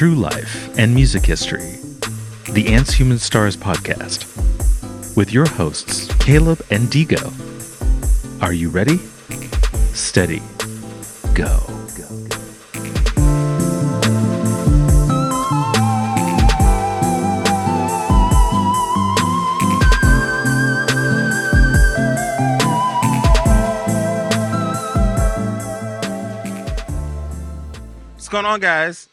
true life and music history. The Ants Human Stars podcast with your hosts, Caleb and Digo. Are you ready? Steady. Go. What's going on, guys?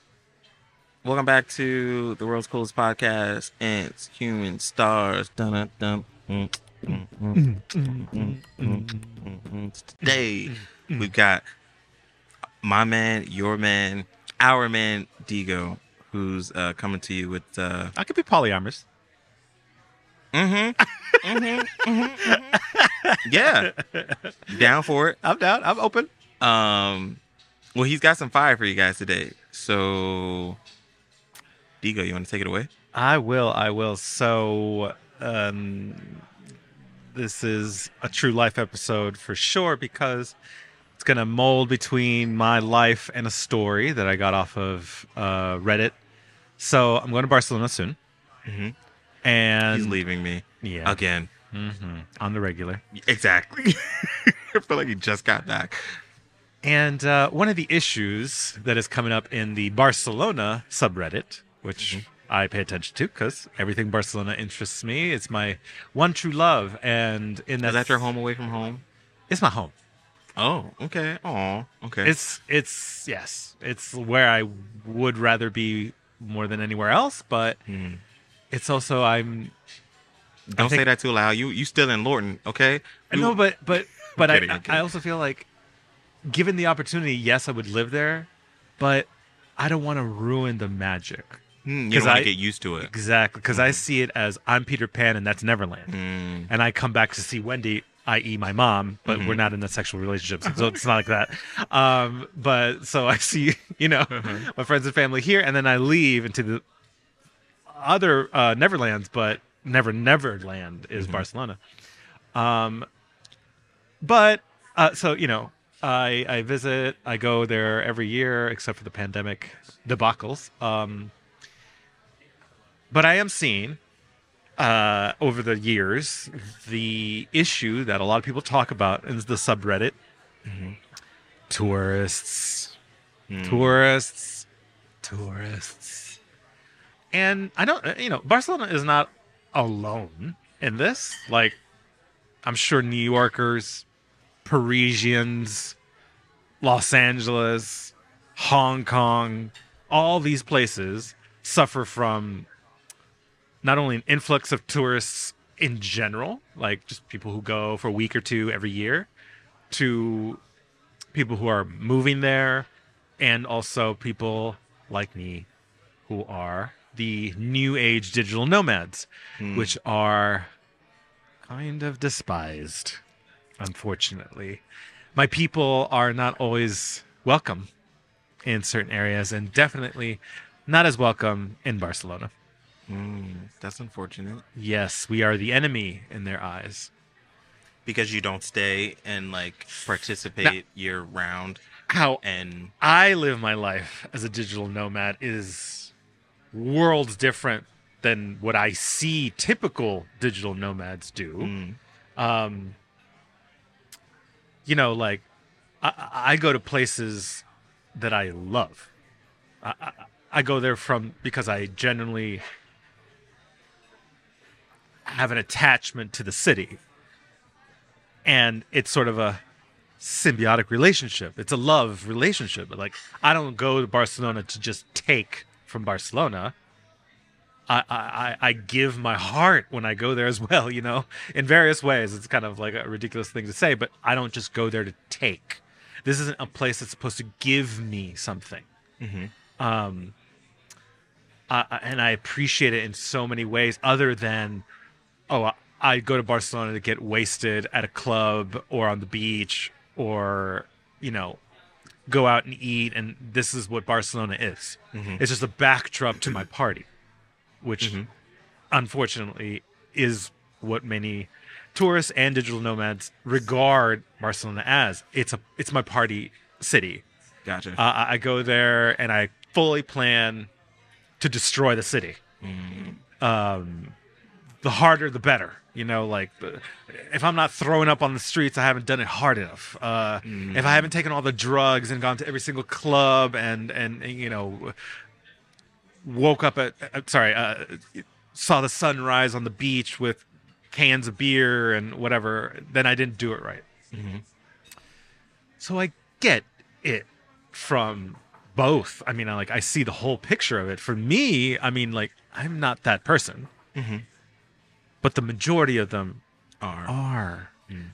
Welcome back to the world's coolest podcast, Ants, Human Stars. Dun, dun, dun. Today, we've got my man, your man, our man, Digo, who's uh, coming to you with. Uh, I could be polyamorous. mm-hmm, mm-hmm, mm-hmm, mm-hmm. Yeah. Down for it. I'm down. I'm open. Um, well, he's got some fire for you guys today. So, Digo, you want to take it away? I will. I will. So, um, this is a true life episode for sure because it's going to mold between my life and a story that I got off of uh, Reddit. So, I'm going to Barcelona soon. Mhm. And He's leaving me Yeah. again. Mhm. on the regular. Exactly. I feel like he just got back. And uh, one of the issues that is coming up in the Barcelona subreddit, which I pay attention to because everything Barcelona interests me. It's my one true love, and in that, Is that your home away from home? It's my home. Oh, okay. Oh, okay. It's it's yes, it's where I would rather be more than anywhere else. But Hmm. it's also I'm Don't think- say that too loud. You you still in Lorton, okay? You- no, but but but kidding, I. I also feel like given the opportunity, yes, I would live there, but I don't want to ruin the magic. Hmm, you don't I- get used to it. Exactly, because I see it as I'm Peter Pan and that's Neverland, Hmm. and I come back to see Wendy, i.e., my mom, but we're not in a sexual relationship, so- so it's not like that. Um, but so I see, you know, my friends and family here, and then I leave into the other uh, Neverlands, but Never Neverland is Barcelona. Um, but uh, so you know, I I visit, I go there every year, except for the pandemic debacles. Um, but I am seeing uh, over the years the issue that a lot of people talk about in the subreddit: mm-hmm. tourists, mm. tourists, tourists, and I don't, uh, you know, Barcelona is not alone in this. Like, I'm sure New Yorkers, Parisians, Los Angeles, Hong Kong, all these places suffer from not only an influx of tourists in general, like just people who go for a week or two every year, to people who are moving there, and also people like me who are the new age digital nomads, hmm. which are kind of despised, unfortunately. My people are not always welcome in certain areas, and definitely not as welcome in Barcelona. Hmm, that's unfortunate Yes, we are the enemy in their eyes. because you don't stay and like participate year round. How And I live my life as a digital nomad is worlds different than what I see typical digital nomads do. mm, um you know like I, I I go to places that i love I, I, I go there from because i genuinely have an attachment to the city and it's sort of a symbiotic relationship it's a love relationship but like i don't go to barcelona to just take from barcelona I, I, I give my heart when I go there as well, you know, in various ways. It's kind of like a ridiculous thing to say, but I don't just go there to take. This isn't a place that's supposed to give me something. Um, I, I- and I appreciate it in so many ways, other than, oh, I, go to Barcelona to get wasted at a club or on the beach or, you know, go out and eat. And this is what Barcelona is. It's just a backdrop to my party which unfortunately is what many tourists and digital nomads regard Barcelona as. It's a it's my party city. gotcha. Uh, I go there and I fully plan to destroy the city. Mm. Um, the harder, the better. You know, like if I'm not throwing up on the streets, I haven't done it hard enough. Uh, If I haven't taken all the drugs and gone to every single club and and you know woke up at uh, sorry uh, saw the sunrise on the beach with cans of beer and whatever, then I didn't do it right. So I get it from both. I mean, I like I see the whole picture of it. For me, I mean, like I'm not that person, but the majority of them Are. are.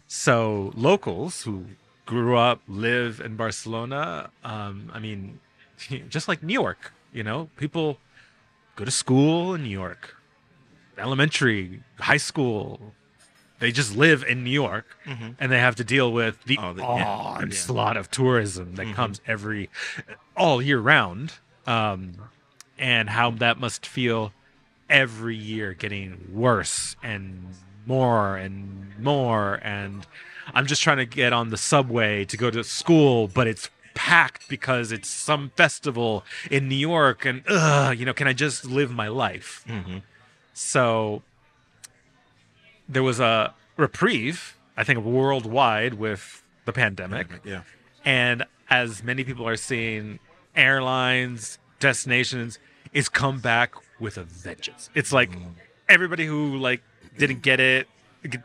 So locals who grew up, live in Barcelona, um, I mean, just like New York, you know, people go to school in New York, elementary, high school. They just live in New York, and they have to deal with the, Oh, the- yeah, onslaught of tourism that comes every all year round, um, and how that must feel every year getting worse and more and more and i'm just trying to get on the subway to go to school but it's packed because it's some festival in new york and ugh, you know can i just live my life Mhm. so there was a reprieve i think worldwide with the pandemic Yeah. and as many people are seeing, airlines, destinations is come back with a vengeance. It's like everybody who like didn't get it,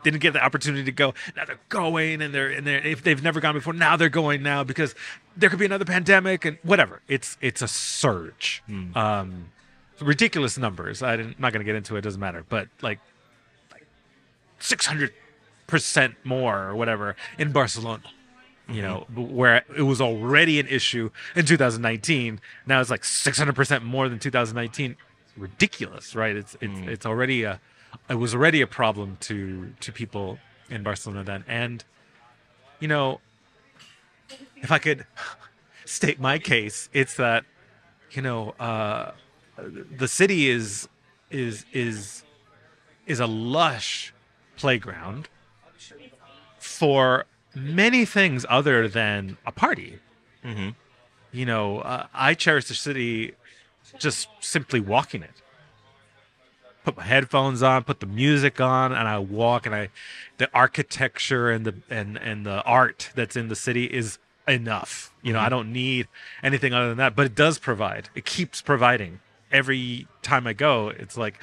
didn't get the opportunity to go. Now they're going, and they're and they're if they've never gone before, now they're going now because there could be another pandemic and whatever. It's it's a surge. Um, ridiculous numbers. I didn't, I'm not going to get into it. Doesn't matter. But like, like six hundred percent more or whatever in Barcelona you know, where it was already an issue in 2019. Now it's like 600% more than 2019. Ridiculous, right? It's it's it's already a it was already a problem to to people in Barcelona then. And you know, if I could state my case, it's that you know, uh the city is is is is a lush playground for many things other than a party. Mhm. You know, uh, I cherish the city just simply walking it. Put my headphones on, put the music on, and I walk. And I, the architecture and the and and the art that's in the city is enough. You know, I mm-hmm. don't need anything other than that. But it does provide. It keeps providing. Every time I go, it's like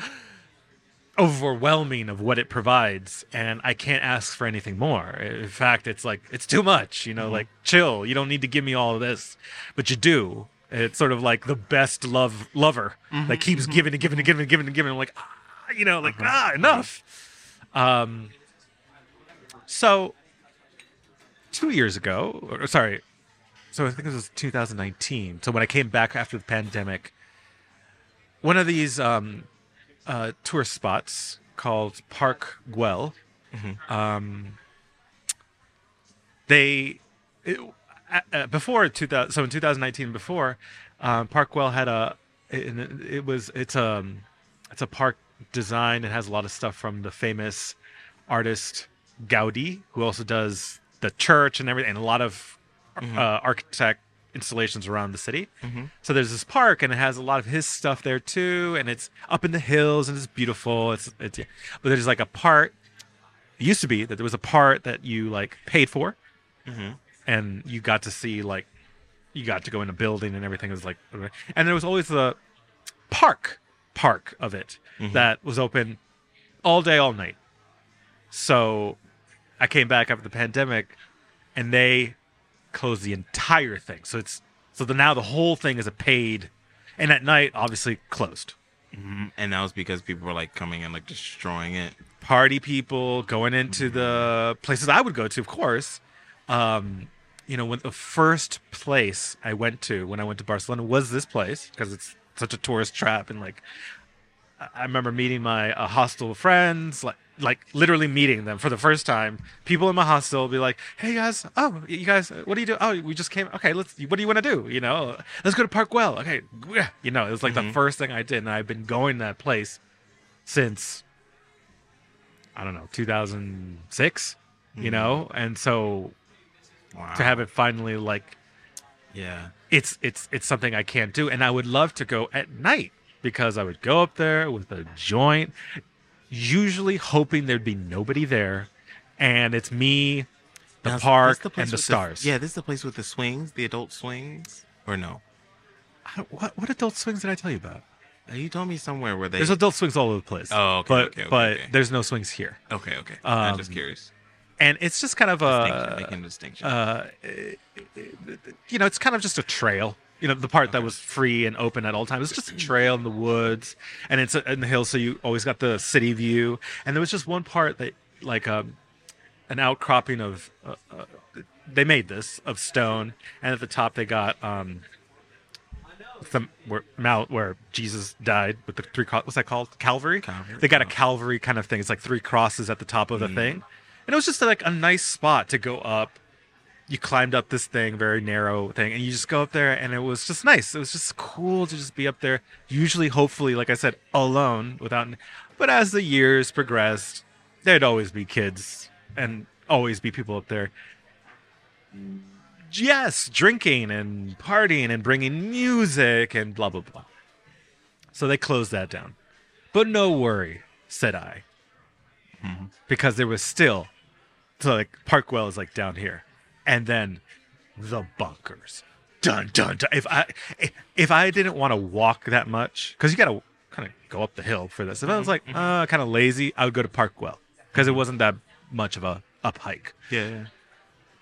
overwhelming of what it provides and i can't ask for anything more in fact it's like it's too much you know mm-hmm. like chill you don't need to give me all of this but you do it's sort of like the best love lover that keeps giving and giving and giving and giving and giving. I'm like ah, you know like ah enough. Um so two years ago or sorry so i think it was 2019 so when i came back after the pandemic one of these um uh, tourist spots called Park Güell. Um, they it, uh, uh, before 2000, so in 2019 before um, Park Güell had a it, it was it's a it's a park design. It has a lot of stuff from the famous artist Gaudi, who also does the church and everything, and a lot of uh, architect installations around the city. So there's this park, and it has a lot of his stuff there too, and it's up in the hills, and it's beautiful. It's it's, but there's like a part. It used to be that there was a part that you like paid for, and you got to see like you got to go in a building and everything was like, and there was always the park park of it mm-hmm. that was open all day, all night. So I came back after the pandemic, and they closed the entire thing. So it's so the, now the whole thing is a paid, and at night obviously closed. Mm-hmm. And that was because people were like coming and like destroying it. Party people going into mm-hmm. the places I would go to, of course. Um, you know, when the first place I went to when I went to Barcelona was this place because it's such a tourist trap, and like I- remember meeting my uh, hostel friends, like like literally meeting them for the first time. People in my hostel will be like, "Hey guys, oh you guys, uh, what do you do? Oh, we just came. Okay, let's. What do you want to do? You know, let's go to Park Güell. Okay, yeah. you know, it was like the mm-hmm. first thing I did, and I've been going to that place since I don't know 2006. You mm-hmm. know, and so Wow. to have it finally like yeah. it's it's it's something I can't do, and I would love to go at night because I would go up there with a joint, usually hoping there'd be nobody there, and it's me, the Now, park, place and the stars. yeah, this is the place with the swings, the adult swings, or no? What what adult swings did I tell you about? Uh, You told me somewhere where they. There's adult swings all over the place. Oh, okay, but okay, okay, but okay. there's no swings here, okay, okay. I'm just Um, curious. And it's just kind of a making a distinction. uh, you know, it's kind of just a trail. You know, the part that was free and open at all times. It's just a trail in the woods, and it's in the hills, so you always got the city view. And there was just one part that, like, um, an outcropping of. Uh, uh, they made this of stone, and at the top they got um, some where mount where Jesus died with the three. What's that called? Calvary. Calvary, They got a. Calvary kind of thing. It's like three crosses at the top of the Mm. thing, and it was just like a nice spot to go up you climbed up this thing, very narrow thing, and you just go up there, and it was just nice. It was just cool to just be up there. Usually, hopefully, like I said, alone, without. But as the years progressed, there'd always be kids and always be people up there. Yes, drinking and partying and bringing music and blah blah blah. So they closed that down. But no worry, said I, mm-hmm. because there was still so like Park Güell is like down here, and then the bunkers. Dun dun dun. If I if I didn't want to walk that much, because you got to kind of go up the hill for this. If I was like uh, kind of lazy, I would go to Park Güell because it wasn't that much of a up hike. yeah. yeah.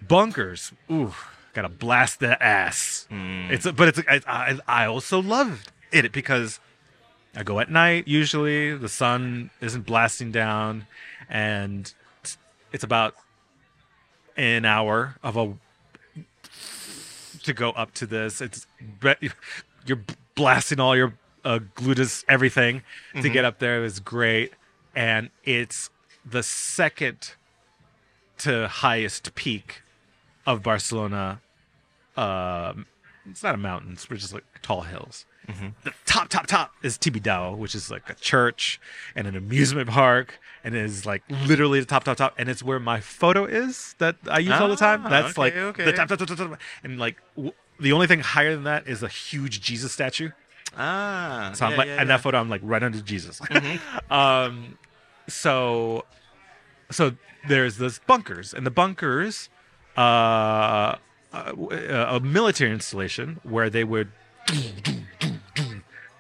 Bunkers, ooh, gotta blast the ass. Mm. It's a, but it's I, I I also love it because I go at night usually the sun isn't blasting down and it's about an hour of a to go up to this. It's you're blasting all your uh, gluteus everything to get up there. It was great. And it's the second to highest peak of Barcelona um it's not a mountains we're just like tall hills the top top top is Tibidabo, which is like a church and an amusement park, and it is like literally the top top top, and it's where my photo is that I use all the time. Ah, That's okay, like okay. the top, top top top top, and like w- the only thing higher than that is a huge Jesus statue. Ah. So I'm yeah, like, yeah, and yeah. that photo, I'm like right under Jesus. um, so, so there's this bunkers, and the bunkers, uh, uh, a military installation where they would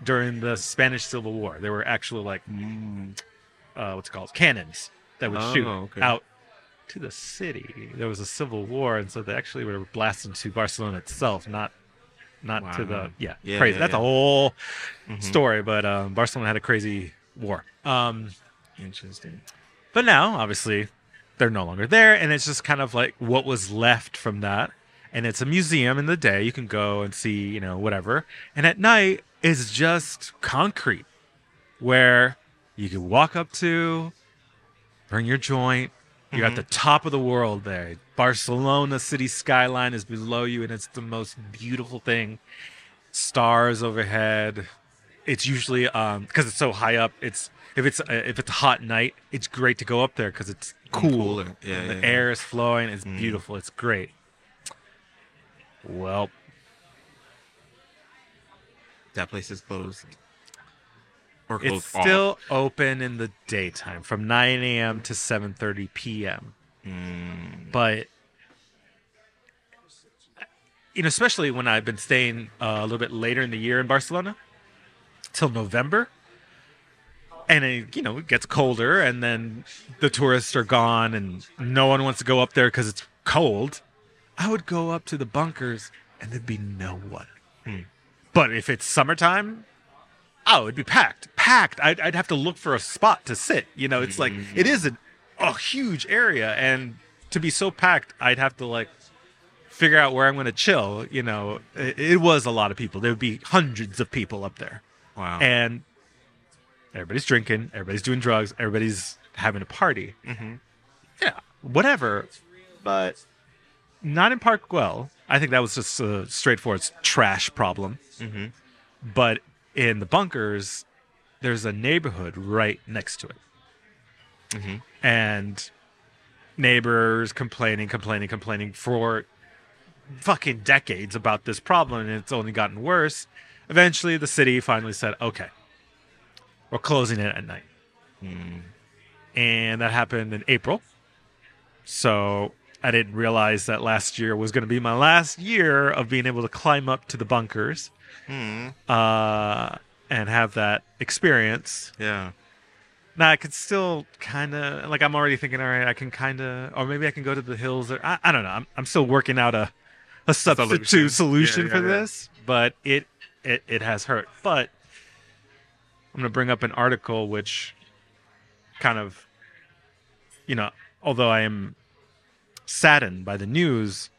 during the Spanish Civil War. There were actually like, uh, what's it called, cannons that would shoot Oh, okay. out to the city. There was a civil war, and so they actually were blasting to Barcelona itself, not not to the yeah, Yeah, crazy. yeah, That's yeah. a whole Mhm. story, but um, Barcelona had a crazy war. Um, Interesting. but now, obviously, they're no longer there, and it's just kind of like what was left from that. And it's a museum in the day. You can go and see, you know, whatever. And at night, it's just concrete where you can walk up to, bring your joint. You're at the top of the world there. Barcelona city skyline is below you, and it's the most beautiful thing. Stars overhead. It's usually um because it's so high up. It's if it's uh, if it's a hot night, it's great to go up there because it's cool. Cooler. Yeah, the yeah, yeah. air is flowing. It's beautiful. It's great. Well, That place is closed. Or it's closed off. still open in the daytime from 9 a.m. to 7:30 p.m. Mm. but you know, especially when I've been staying uh, a little bit later in the year in Barcelona till November, and it, you know it gets colder, and then the tourists are gone, and no one wants to go up there because it's cold. I would go up to the bunkers, and there'd be no one. Hmm. But if it's summertime, oh, it'd be packed, packed. I'd, I'd have to look for a spot to sit. You know, it's like it is a, a huge area, and to be so packed, I'd have to like figure out where I'm going to chill. You know, it, it was a lot of people. There would be hundreds of people up there, Wow. and everybody's drinking, everybody's doing drugs, everybody's having a party. Mm-hmm. Yeah, whatever, but not in Park Parkwell. I think that was just a straightforward trash problem. Mhm. But in the bunkers, there's a neighborhood right next to it. Mhm. And neighbors complaining, complaining, complaining for fucking decades about this problem, and it's only gotten worse. Eventually, the city finally said, okay, we're closing it at night. Mm. And that happened in April. So I didn't realize that last year was going to be my last year of being able to climb up to the bunkers Mm. uh, and have that experience. Yeah. Now I could still kind of like I'm already thinking, all right, I can kind of, or maybe I can go to the hills. Or I, I don't know. I'm, I'm still working out a a substitute Solution. solution, Yeah, yeah, for yeah. this, but it it it has hurt. But I'm gonna bring up an article which kind of, you know, although I am saddened by the news,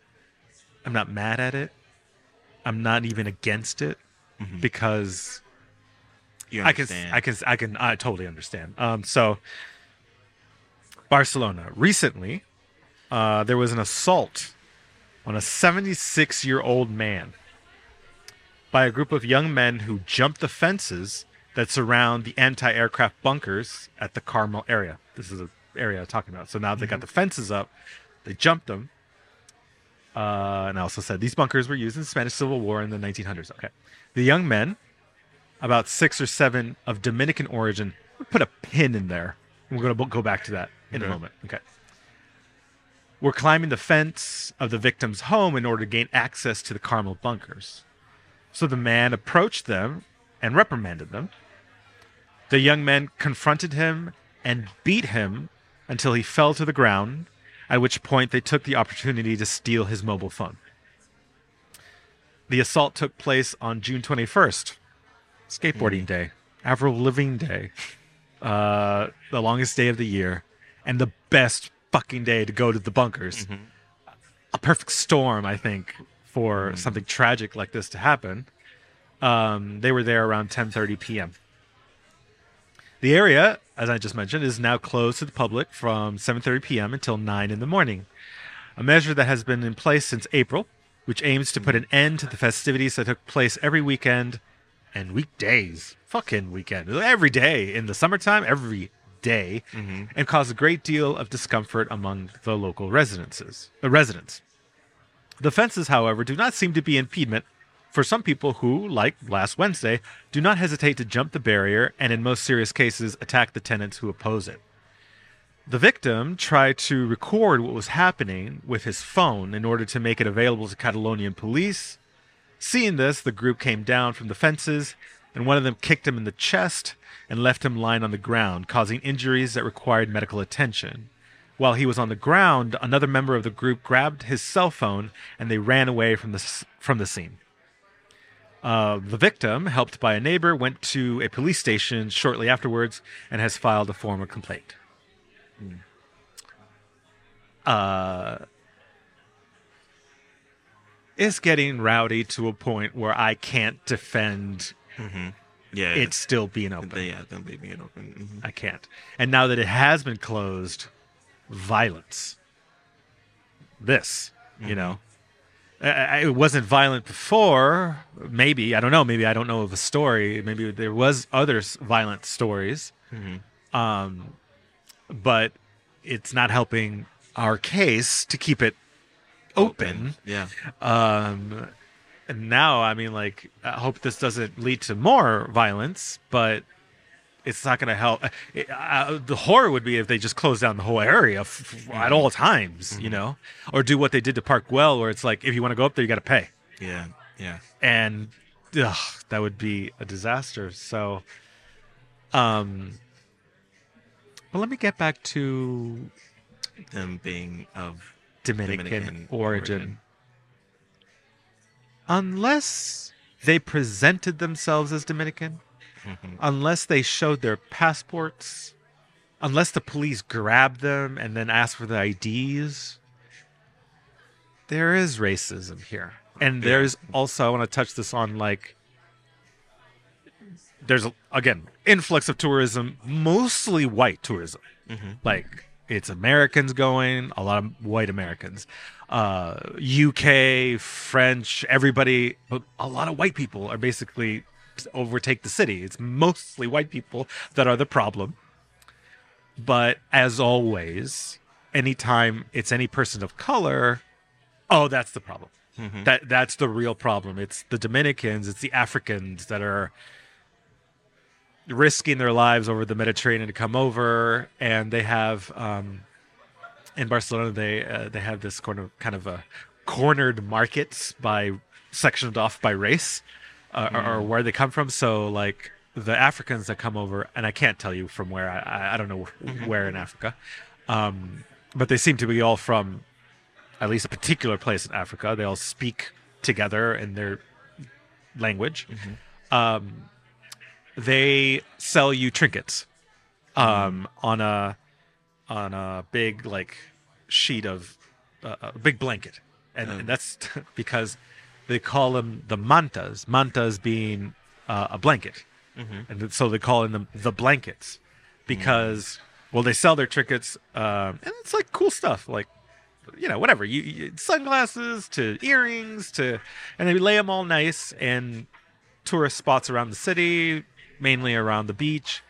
I'm not mad at it. I'm not even against it Mhm. because You I can. I can, I can, I totally understand. Um, so Barcelona recently, uh, there was an assault on a 76 year old man by a group of young men who jumped the fences that surround the anti aircraft bunkers at the Carmel area. This is the area I'm talking about. So now they got the fences up, they jumped them. Uh, and I also said these bunkers were used in the Spanish Civil War in the 1900s. Okay. The young men, about six or seven of Dominican origin, we'll put a pin in there. We're going to go back to that in a moment. Okay. We're climbing the fence of the victim's home in order to gain access to the Carmel bunkers. So the man approached them and reprimanded them. The young men confronted him and beat him until he fell to the ground, at which point they took the opportunity to steal his mobile phone. The assault took place on June 21st, skateboarding day, Avril Lavigne day, uh, the longest day of the year, and the best fucking day to go to the bunkers. A perfect storm, I think, for something tragic like this to happen. Um, they were there around 10:30 p.m. The area, as I just mentioned, is now closed to the public from 7:30 p.m. until 9 in the morning. A measure that has been in place since April, which aims to put an end to the festivities that took place every weekend and weekdays. Fucking weekend. Every day in the summertime, every day, mm-hmm. and cause a great deal of discomfort among the local residences. The residents. The fences, however, do not seem to be impediment for some people who, like last Wednesday, do not hesitate to jump the barrier and, in most serious cases, attack the tenants who oppose it. The victim tried to record what was happening with his phone in order to make it available to Catalonian police. Seeing this, the group came down from the fences, and one of them kicked him in the chest and left him lying on the ground, causing injuries that required medical attention. While he was on the ground, another member of the group grabbed his cell phone and they ran away from the from the scene. Uh, the victim, helped by a neighbor, went to a police station shortly afterwards and has filed a formal complaint. Uh, it's getting rowdy to a point where I can't defend yeah. it's still being open. They, yeah, them leaving it open. Mhm. I can't. And now that it has been closed, violence. This, you know, it wasn't violent before. Maybe I don't know. Maybe I don't know of a story. Maybe there was other violent stories, um, but it's not helping our case to keep it open. Yeah. Um, and now, I mean, like, I hope this doesn't lead to more violence, but it's not going to help. It- uh, the horror would be if they just close down the whole area f- f- at all times, you know, or do what they did to Park Güell, where it's like, if you want to go up there, you got to pay. Yeah. Yeah. And ugh, that would be a disaster. So, um, but let me get back to Them being of Dominican, Dominican origin. origin. Unless they presented themselves as Dominican, unless they showed their passports, unless the police grabbed them and then asked for the IDs, there is racism here. And Yeah. there's also, I want to touch this on like, there's again, influx of tourism, mostly white tourism like it's Americans going, a lot of white Americans, uh, UK, French, everybody, but a lot of white people are basically overtake the city. It's mostly white people that are the problem. But as always, anytime it's any person of color, oh, that's the problem. That that's the real problem. It's the Dominicans, it's the Africans that are risking their lives over the Mediterranean to come over, and they have um, in Barcelona they uh, they have this kind of kind of a cornered markets by sectioned off by race uh, or, or where they come from. So like the Africans that come over, and I can't tell you from where I I, don't know where in Africa, um, but they seem to be all from at least a particular place in Africa. They all speak together in their language. Um, they sell you trinkets um, on a on a big like sheet of uh, a big blanket, and, and that's because they call them the mantas. Mantas being uh, a blanket, and so they call them the blankets because well they sell their trinkets um, and it's like cool stuff like you know whatever. You, you sunglasses to earrings to and they lay them all nice in tourist spots around the city mainly around the beach.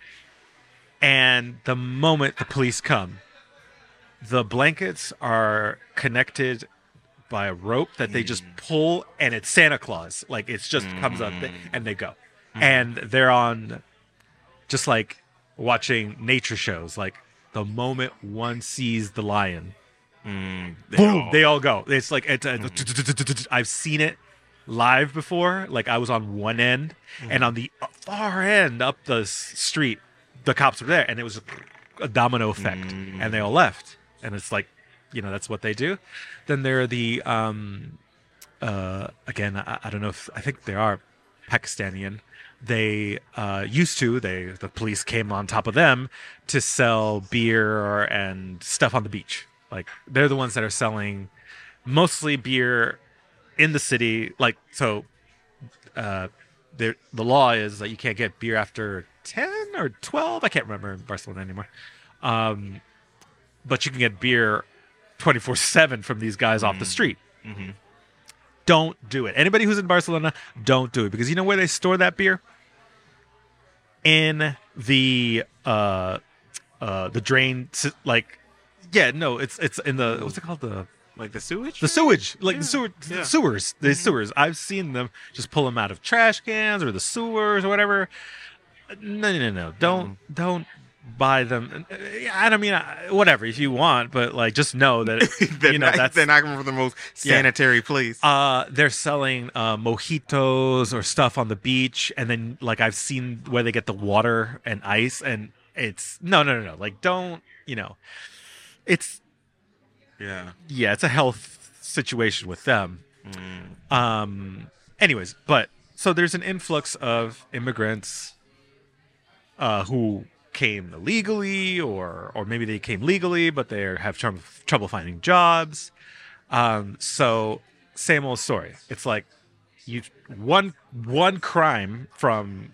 And the moment the police come the blankets are connected by a rope that they just mm. pull and it's santa claus. Like it's just comes up mm-hmm. and they go. And they're on just like watching nature shows. Like the moment one sees the lion Mm, they boom all- they all go. It's like it's a, mm-hmm. i've seen it live before. Like i was on one end and mm-hmm. on the far end up the street the cops were there and it was a domino effect. And they mm. all left. And it's like you know that's what they do. Then there are the um uh again i, I don't know if i think they are pakistanian they uh used to they the police came on top of them to sell beer and stuff on the beach. Like they're the ones that are selling mostly beer in the city. Like so uh the law is that you can't get beer after 10 or 12 i can't remember in barcelona anymore. Um but you can get beer 24 7 from these guys off the mm-hmm. street. Mm-hmm. Don't do it. Anybody who's in barcelona don't do it. Because you know where they store that beer? In the uh uh the drain like yeah no it's it's in the what's it called? The like the sewage. the sewage, like the sewer, yeah. the sewers, the mm-hmm. sewers. I've seen them just pull them out of trash cans or the sewers or whatever. Uh, no, no, no, no. Don't, mm. don't buy them. Uh, I don't mean uh, whatever if you want, but like just know that they're you know not, that's they're not coming from the most Yeah. sanitary place. uh, they're selling uh, mojitos or stuff on the beach, and then like I've seen where they get the water and ice, and it's no, no, no, no. Like don't you know? It's yeah. yeah, it's a health situation with them. Um. Anyways, but so there's an influx of immigrants, uh, who came illegally, or or maybe they came legally, but they have trouble trouble finding jobs. Um. So same old story. It's like you one one crime from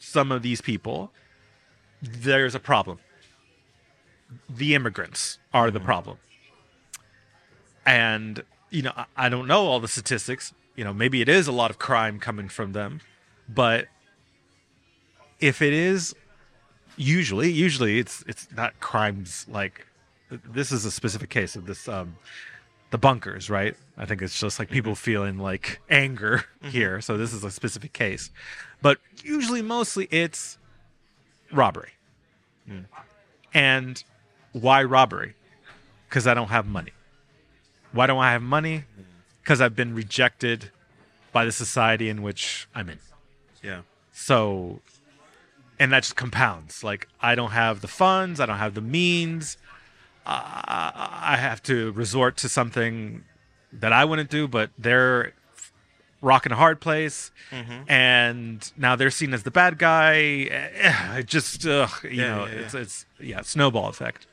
some of these people. There's a problem. The immigrants are the problem and you know I, I don't know all the statistics you know maybe it is a lot of crime coming from them but if it is usually usually it's it's not crimes like this is a specific case of this um the bunkers right? I think it's just like people mm-hmm. feeling like anger mm-hmm. here. So this is a specific case. But usually mostly it's robbery. Hmm. And why robbery? Because i don't have money. Why don't I have money? Hmm. Because I've been rejected by the society in which I'm in. Yeah. So, and that just compounds. Like, I don't have the funds, I don't have the means. Uh, I have to resort to something that I wouldn't do, but they're rocking a hard place. And now they're seen as the bad guy. It just, you Yeah, know, yeah, yeah. it's, it's, yeah, snowball effect.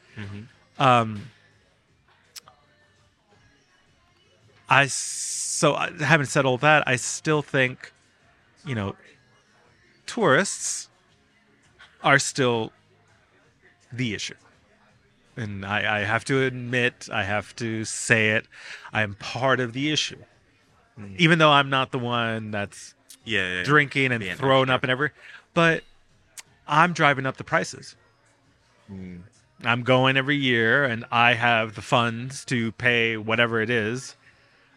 Um, I so having said all that, I still think, you know, tourists are still the issue. And I, I have to admit, I have to say it, I am part of the issue. Even though I'm not the one that's Yeah. yeah, yeah. drinking and Being throwing up and every, but I'm driving up the prices. I'm going every year, and I have the funds to pay whatever it is,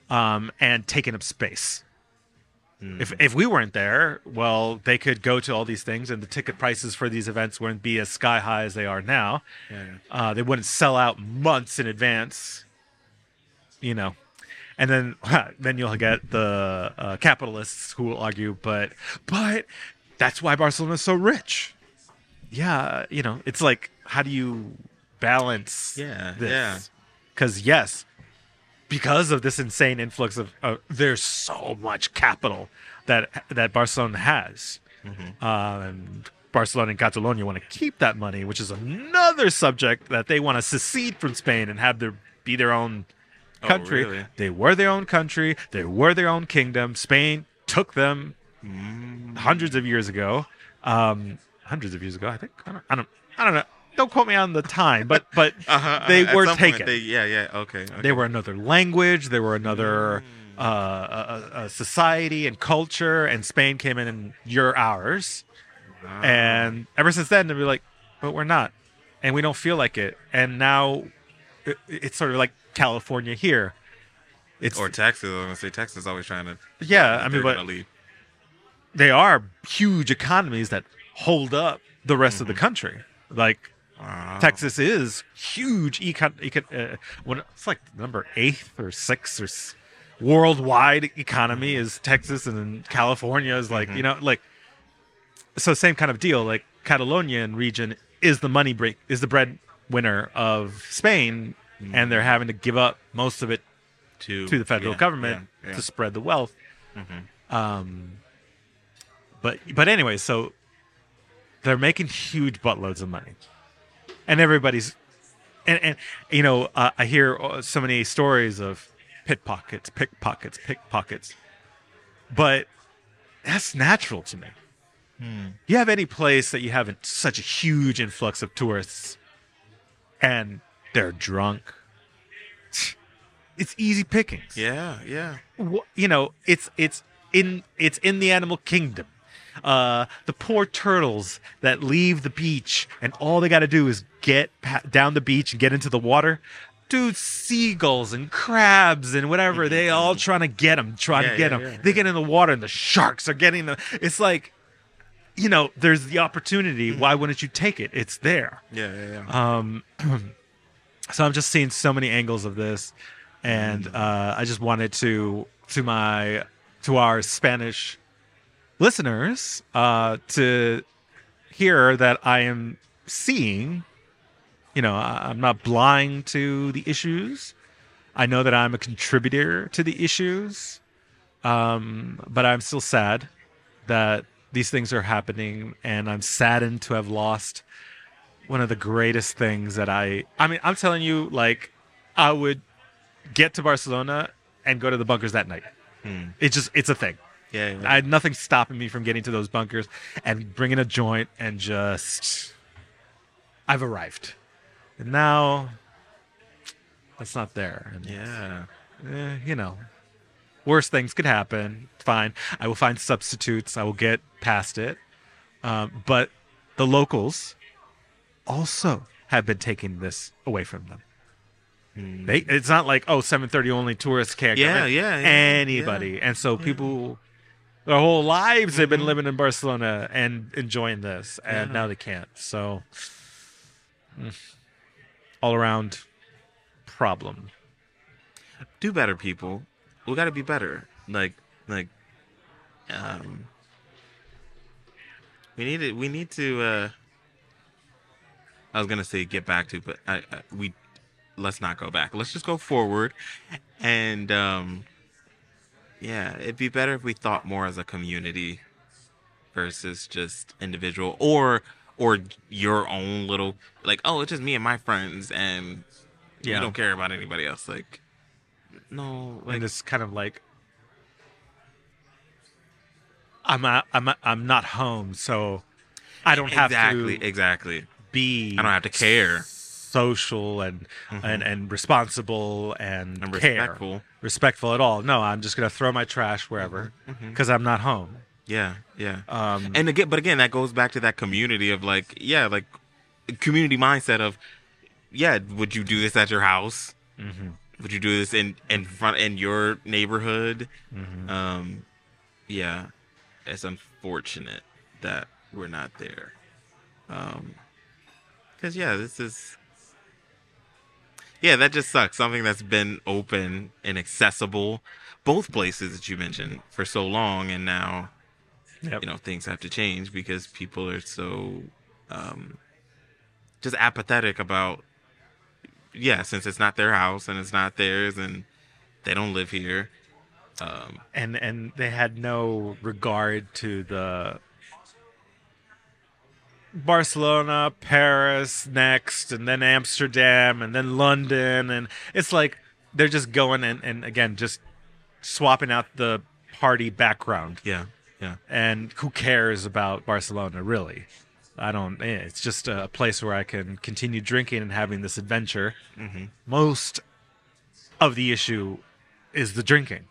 um, and taking up space. If if we weren't there, well, they could go to all these things, and the ticket prices for these events wouldn't be as sky high as they are now. Yeah. Uh, they wouldn't sell out months in advance. You know, and then then you'll get the uh, capitalists who will argue, but but that's why Barcelona is so rich. Yeah, you know, it's like how do you balance? Yeah, this? yeah. Because yes, because of this insane influx of, uh, there's so much capital that that Barcelona has, Mm-hmm. uh, and Barcelona and Catalonia want to keep that money, which is another subject that they want to secede from Spain and have their be their own Oh, country. really? They were their own country. They were their own kingdom. Spain took them Mm. hundreds of years ago. Um, hundreds of years ago, I think. I don't. I don't. I don't know. Don't quote me on the time, but but Uh-huh, they uh-huh. At were point, taken. they- yeah, yeah. Okay. okay. They were another language. They were another Mm. uh, uh, uh, society and culture. And Spain came in and you're ours. Ah. And ever since then, they'll be like, but we're not, and we don't feel like it. And now it, it's sort of like California here. It's or Texas. I'm gonna say Texas is always trying to. yeah. I mean, but leave. they are huge economies that hold up the rest of the country. Like Wow. Texas is huge. Econ, econ, uh, when it's like number eighth or sixth or s- worldwide economy is Texas, and then California is like you know like so same kind of deal. Like Catalonian region is the money break is the breadwinner of Spain, and they're having to give up most of it to to the federal yeah, government yeah, yeah. to spread the wealth. Mhm. Um, but but anyway, so they're making huge buttloads of money, and everybody's and and you know uh, I hear uh, so many stories of pickpockets, pickpockets, pickpockets, but that's natural to me. You have any place that you have such a huge influx of tourists, and they're drunk. It's easy pickings Yeah, yeah. you know it's it's in it's in the animal kingdom uh the poor turtles that leave the beach and all they got to do is get down the beach and get into the water. Dude seagulls and crabs and whatever they all trying to get them trying Yeah, to get yeah, them yeah, they get in the water and the sharks are getting them it's like you know there's the opportunity. Why wouldn't you take it? It's there. Yeah, yeah, yeah. um, so I'm just seeing so many angles of this, and uh, I just wanted to to my to our Spanish listeners uh, to hear that I am seeing. You know, I- I'm not blind to the issues. I know that I'm a contributor to the issues, um, but I'm still sad that these things are happening, and I'm saddened to have lost one of the greatest things that I I mean, I'm telling you, like, I would get to Barcelona and go to the bunkers that night. Hmm. It's just it's a thing. Yeah, yeah. I had nothing stopping me from getting to those bunkers and bringing a joint and just I've arrived. And now that's not there. And yeah. eh, you know, worse things could happen. Fine. I will find substitutes. I will get past it. Um, but the locals also have been taking this away from them. They, it's not like oh 7:30 only tourists can't Yeah, yeah, yeah, anybody and so people their whole lives they've been living in Barcelona and enjoying this and Yeah. now they can't. So mm, all around problem. Do better people. We got to be better. Like like um we need to we need to uh i was gonna say get back to but i, I we let's not go back. Let's just go forward and um yeah it'd be better if we thought more as a community versus just individual or or your own little like oh it's just me and my friends and Yeah. you don't care about anybody else like no like and it's kind of like I'm not, I'm not, I'm not home so I don't have exactly to exactly be I don't have to care. Social and and and responsible and, And care. respectful. respectful at all no I'm just gonna throw my trash wherever because I'm not home yeah yeah um and again but again that goes back to that community of like yeah like community mindset of yeah would you do this at your house mhm. would you do this in in front in your neighborhood Mhm. um yeah, it's unfortunate that we're not there. Um, because yeah, this is yeah, that just sucks. Something that's been open and accessible, both places that you mentioned for so long, and now Yep. you know things have to change because people are so um, just apathetic about yeah, since it's not their house and it's not theirs, and they don't live here. Um, and and they had no regard to the Barcelona, Paris next, and then Amsterdam, and then London, and it's like they're just going and, and again just swapping out the party background. yeah, yeah, And who cares about Barcelona really? I don't. eh, It's just a place where I can continue drinking and having this adventure. hmm Most of the issue is the drinking.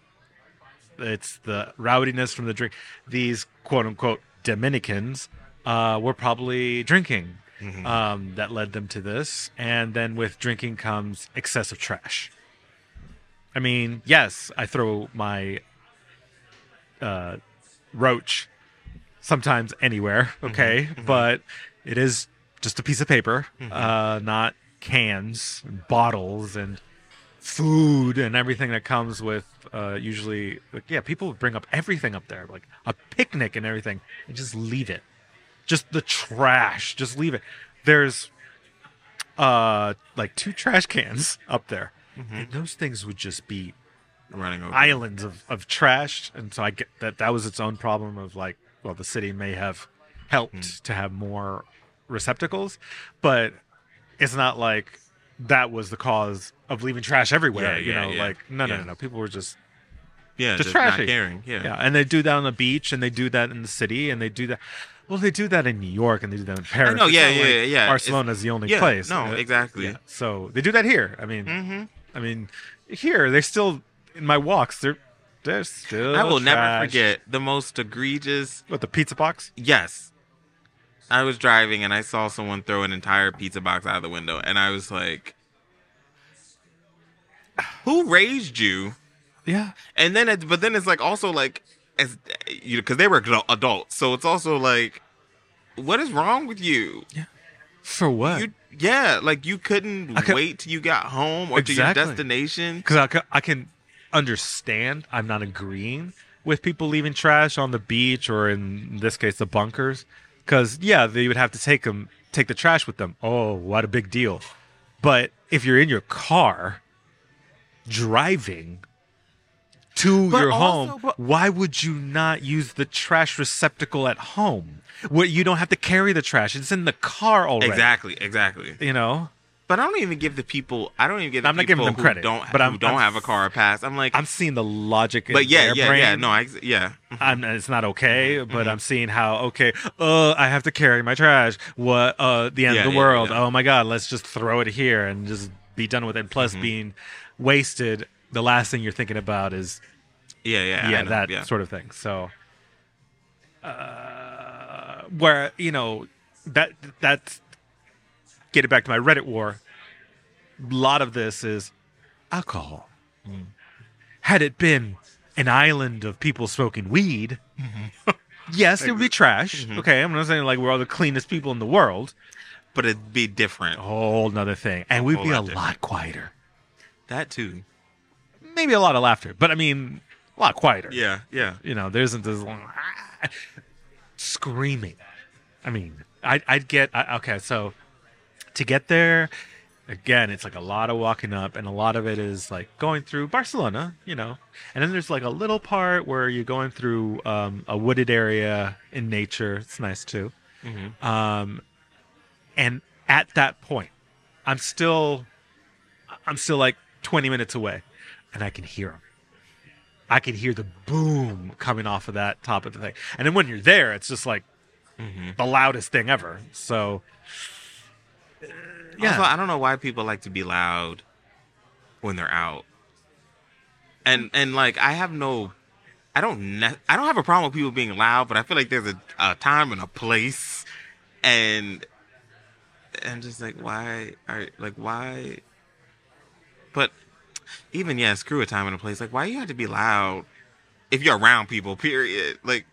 It's the rowdiness from the drink. These quote unquote Dominicans uh, were probably drinking Mhm. um, that led them to this. And then with drinking comes excessive trash. I mean, yes, I throw my uh, roach sometimes anywhere, okay? But it is just a piece of paper, uh, not cans, and bottles, and food and everything that comes with uh, usually like yeah people bring up everything up there like a picnic and everything and just leave it just the trash just leave it. There's uh like two trash cans up there. And those things would just be running over. islands of, of trash. And so i get that that was its own problem of like well the city may have helped to have more receptacles but it's not like that was the cause of leaving trash everywhere Yeah, you yeah, know yeah, like no no no no. People were just yeah, just just, not trashy. caring. Yeah, yeah and they do that on the beach and they do that in the city and they do that well they do that in new york and they do that in paris No, yeah, yeah, like yeah. barcelona's the only yeah, place No, Uh, exactly. yeah. so they do that here i mean hmm i mean here they still in my walks they're they're still I will never forget the most egregious. what the pizza box Yes, I was driving and I saw someone throw an entire pizza box out of the window, and I was like, "Who raised you?" Yeah And then, it, but then it's like also like as you know, because they were adults, so it's also like, what is wrong with you? Yeah. For what You yeah, like you couldn't could- wait till you got home or to your destination. because I, I can understand i'm not agreeing with people leaving trash on the beach or in this case the bunkers because yeah they would have to take them take the trash with them oh what a big deal but if you're in your car driving to But your also- home but- why would you not use the trash receptacle at home where you don't have to carry the trash it's in the car already Exactly, exactly. you know But I don't even give the people. I don't even give the I'm not giving them credit, don't but I'm- don't I'm- have a car pass. I'm like, i'm seeing the logic in but yeah, yeah, brain. yeah. No, I yeah. I'm, it's not okay, Mm-hmm. but I'm seeing how okay. Uh, I have to carry my trash. What? Uh, the end Yeah, of the yeah, world. yeah. Oh my God! Let's just throw it here and just be done with it. Plus, Mm-hmm. being wasted, the last thing you're thinking about is Yeah, yeah, yeah, that yeah. sort of thing. So, uh, where you know that that's getting back to my Reddit war. A lot of this is alcohol. Mm. Had it been an island of people smoking weed, Mm-hmm. yes, it would be trash. Okay, I'm not saying like we're all the cleanest people in the world. but it'd be different. A whole nother thing, and we'd be a lot different. lot quieter. That too. Maybe a lot of laughter, but I mean, a lot quieter. Yeah, yeah. you know, there isn't this long, screaming. I mean, I'd, I'd get I, okay. So to get there, again, it's like a lot of walking up, and a lot of it is like going through Barcelona, you know, and then there's like a little part where you're going through um, a wooded area in nature. It's nice too. Mhm. Um, and at that point, I'm still, I'm still like 20 minutes away, and I can hear them. I can hear the boom coming off of that top of the thing. And then when you're there, it's just like Mhm. the loudest thing ever. So, uh, yeah. Also, I don't know why people like to be loud when they're out. And and like I have no I don't ne- I don't have a problem with people being loud, but I feel like there's a, a time and a place and and just like why are like why but even yeah, screw a time and a place. Like why you have to be loud if you're around people, period. Like,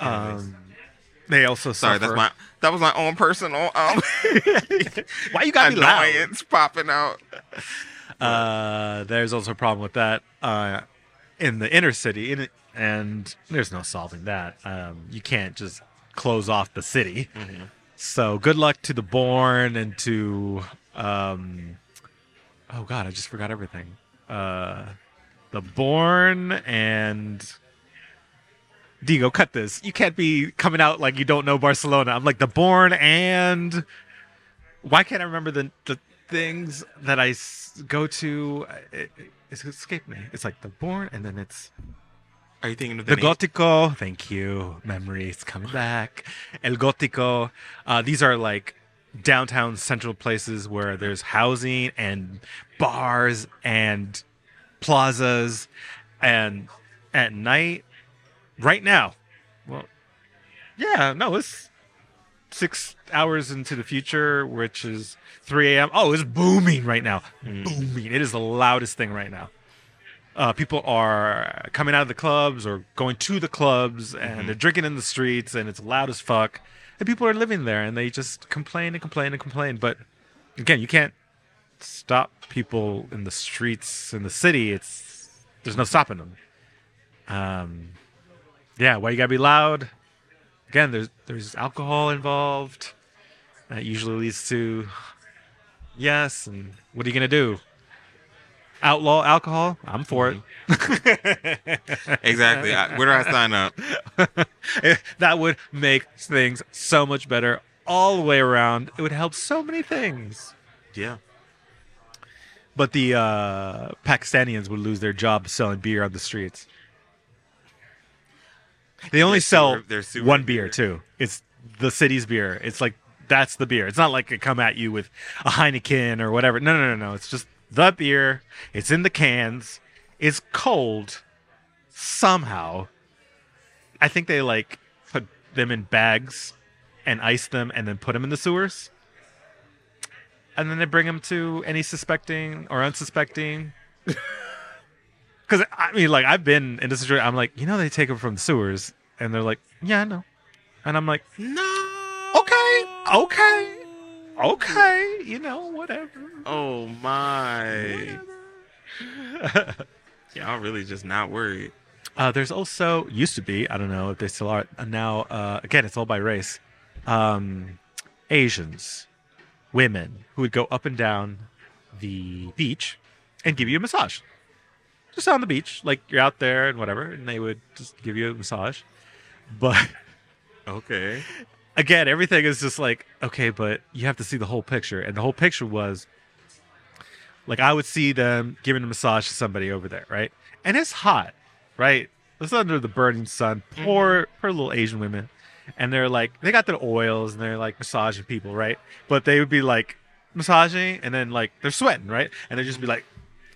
Um, they also sorry, that's my that was my own personal um Why you gotta be loud? popping out. Uh, there's also a problem with that uh, in the inner city, in, and there's no solving that. Um, you can't just close off the city. So good luck to the Born and to um, oh god, I just forgot everything. Uh, the Born and Digo, cut this. You can't be coming out like you don't know Barcelona. I'm like the Born and why can't I remember the the things that I s- go to? It, it, it's escaped me. It's like the Born, and then it's Are you thinking of the the, name? Gótico. Thank you. Memories coming back. El Gótico. Uh, these are like downtown central places where there's housing and bars and plazas, and at night, right now, well, yeah, no, it's six hours into the future, which is 3 a.m. Oh, it's booming right now. Booming. It is the loudest thing right now. Uh, people are coming out of the clubs or going to the clubs and they're drinking in the streets and it's loud as fuck. And people are living there and they just complain and complain and complain. But again, you can't stop people in the streets in the city. It's there's no stopping them. Um, yeah, why you gotta be loud? Again, there's there's alcohol involved. That usually leads to yes. And what are you gonna do? Outlaw alcohol? I'm for it. Exactly. I, where do I sign up? that would make things so much better all the way around. It would help so many things. Yeah. But the uh, Pakistanians would lose their job selling beer on the streets. They only Their sell sewer- their sewer one beer beer. too. It's the city's beer. It's like that's the beer. It's not like it come at you with a Heineken or whatever. No, no, no, no. It's just the beer. It's in the cans. It's cold somehow. I think they like put them in bags and ice them and then put them in the sewers. And then they bring them to any suspecting or unsuspecting. Because I mean, like I've been in this situation. I'm like, you know, they take them from the sewers, and they're like, yeah, I know. And I'm like, No. okay, okay, okay, you know, whatever. Oh my. Y'all really just not worried. Uh, there's also used to be I don't know if they still are uh, now. Uh, again, it's all by race. Um, Asians, women who would go up and down the beach and give you a massage, just on the beach, like you're out there and whatever, and they would just give you a massage. But Okay. Again, everything is just like okay, but you have to see the whole picture, and the whole picture was like I would see them giving a massage to somebody over there, right? And it's hot, right? It's under the burning sun. Mm-hmm. Poor, poor little Asian women, and they're like they got their oils and they're like massaging people, right? But they would be like massaging, and then like they're sweating, right? And they just be like.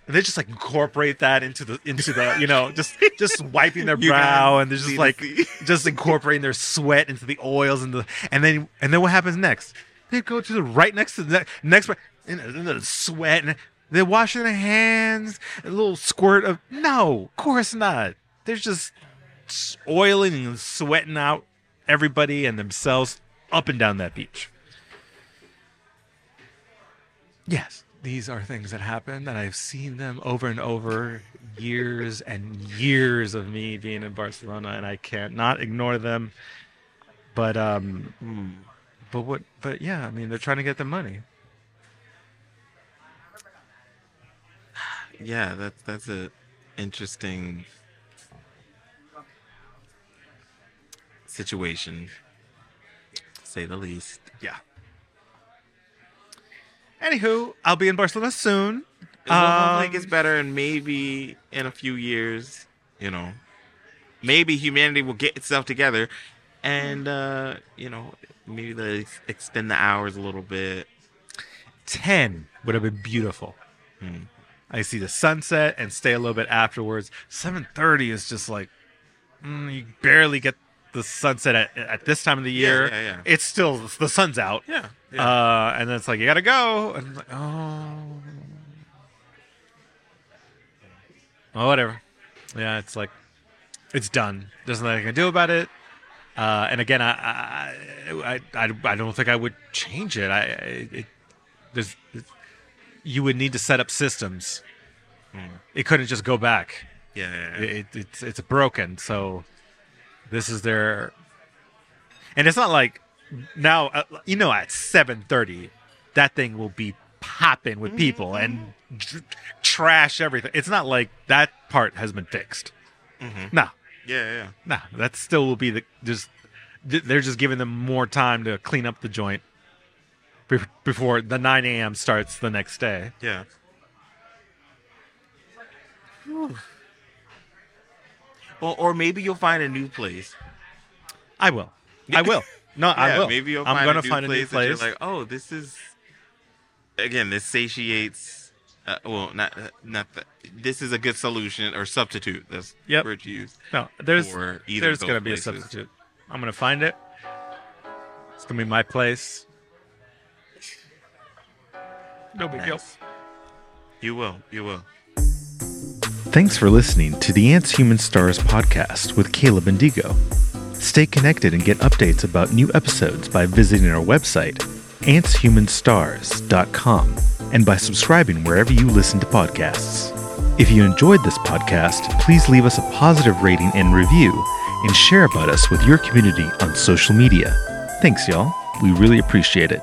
And they just like incorporate that into the into the you know just just wiping their brow and they're just like just incorporating their sweat into the oils and the and then and then what happens next? They go to the right next to the ne- next and, and the sweat and they're washing their hands. A little squirt of no, of course not. They're just oiling and sweating out everybody and themselves up and down that beach. Yes, these are things that happen, and I've seen them over and over, years and years of me being in Barcelona, and I can't not ignore them. But um, Hmm. but what? But yeah, I mean, they're trying to get the money. Yeah, that's that's a interesting situation, say the least. Yeah. Anywho, I'll be in Barcelona soon. Well, hopefully it Um, gets better, and maybe in a few years, you know, maybe humanity will get itself together, and uh, you know, maybe they extend the hours a little bit. Ten would have been beautiful. Hmm. I see the sunset and stay a little bit afterwards. Seven thirty is just like mm, you barely get the sunset at, at this time of the year. yeah, yeah. It's still the sun's out. Yeah, Uh, and then it's like you gotta go, and I'm like, oh, well, whatever. yeah, it's like it's done. There's nothing I can do about it. Uh, and again, I, I, I, I, I don't think I would change it. I, it, there's, you would need to set up systems. It couldn't just go back. Yeah, yeah, yeah. It, it's it's broken. So this is their, and it's not like now. Uh, you know, at seven thirty, that thing will be popping with people and tr- trash everything. It's not like that part has been fixed. No, yeah, yeah. no, that still will be the just. th- They're just giving them more time to clean up the joint be- before the 9 a.m. starts the next day. Yeah. Or, or maybe you'll find a new place. I will. I will. No, I Yeah, will. Maybe you'll I'm find, gonna a new find a place new that place. you're like, oh, this is again, this satiates. Uh, well, not uh, not the, this is a good solution or substitute. That's Yep. word you use. no, there's for either there's of gonna be a substitute. I'm gonna find it. It's gonna be my place. No big deal. Nice. You will. You will. Thanks for listening to the Ants Humans Stars podcast with Caleb and Digo. Stay connected and get updates about new episodes by visiting our website, antshumansstars.com, and by subscribing wherever you listen to podcasts. If you enjoyed this podcast, please leave us a positive rating and review and share about us with your community on social media. Thanks, y'all. We really appreciate it.